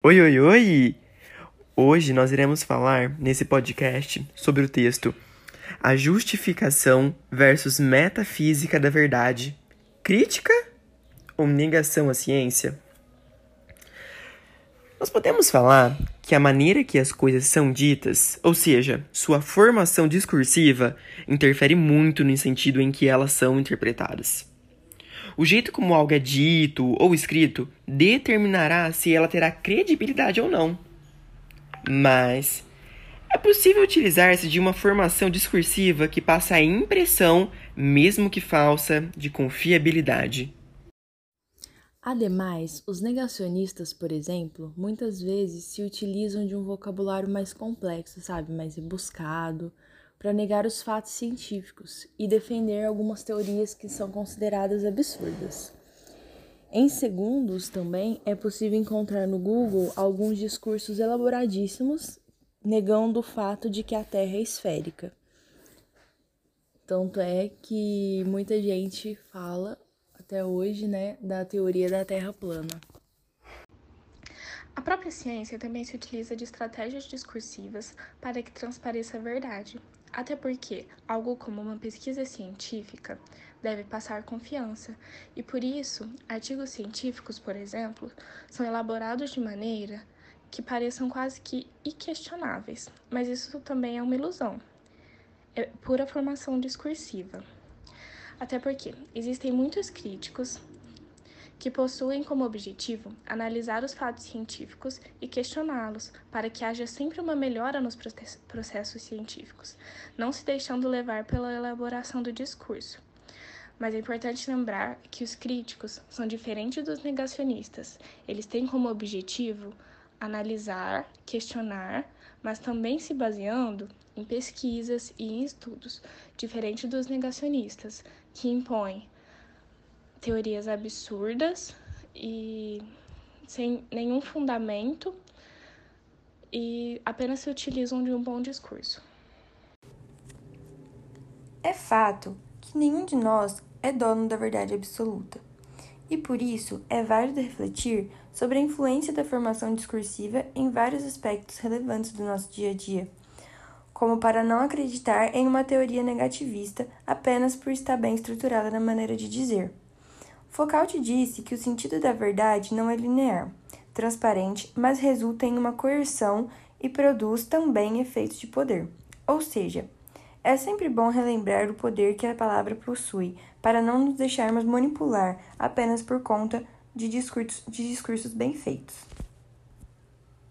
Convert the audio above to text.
Oi, oi, oi! Hoje nós iremos falar nesse podcast sobre o texto A Justificação versus Metafísica da Verdade. Crítica ou negação à ciência? Nós podemos falar que a maneira que as coisas são ditas, ou seja, sua formação discursiva, interfere muito no sentido em que elas são interpretadas. O jeito como algo é dito ou escrito determinará se ela terá credibilidade ou não. Mas é possível utilizar-se de uma formação discursiva que passa a impressão, mesmo que falsa, de confiabilidade. Ademais, os negacionistas, por exemplo, muitas vezes se utilizam de um vocabulário mais complexo, sabe, mais rebuscado, para negar os fatos científicos e defender algumas teorias que são consideradas absurdas. Em segundos, também é possível encontrar no Google alguns discursos elaboradíssimos negando o fato de que a Terra é esférica. Tanto é que muita gente fala até hoje, né, da teoria da Terra plana. A própria ciência também se utiliza de estratégias discursivas para que transpareça a verdade, até porque algo como uma pesquisa científica deve passar confiança, e por isso, artigos científicos, por exemplo, são elaborados de maneira que pareçam quase que inquestionáveis, mas isso também é uma ilusão. É pura formação discursiva. Até porque existem muitos críticos que possuem como objetivo analisar os fatos científicos e questioná-los, para que haja sempre uma melhora nos processos científicos, não se deixando levar pela elaboração do discurso. Mas é importante lembrar que os críticos são diferentes dos negacionistas. Eles têm como objetivo analisar, questionar, mas também se baseando em pesquisas e em estudos, diferente dos negacionistas, que impõem teorias absurdas e sem nenhum fundamento e apenas se utilizam de um bom discurso. É fato que nenhum de nós é dono da verdade absoluta. E por isso é válido refletir sobre a influência da formação discursiva em vários aspectos relevantes do nosso dia a dia, como para não acreditar em uma teoria negativista apenas por estar bem estruturada na maneira de dizer. Foucault disse que o sentido da verdade não é linear, transparente, mas resulta em uma coerção e produz também efeitos de poder. Ou seja, é sempre bom relembrar o poder que a palavra possui, para não nos deixarmos manipular apenas por conta de discursos, de discursos bem feitos.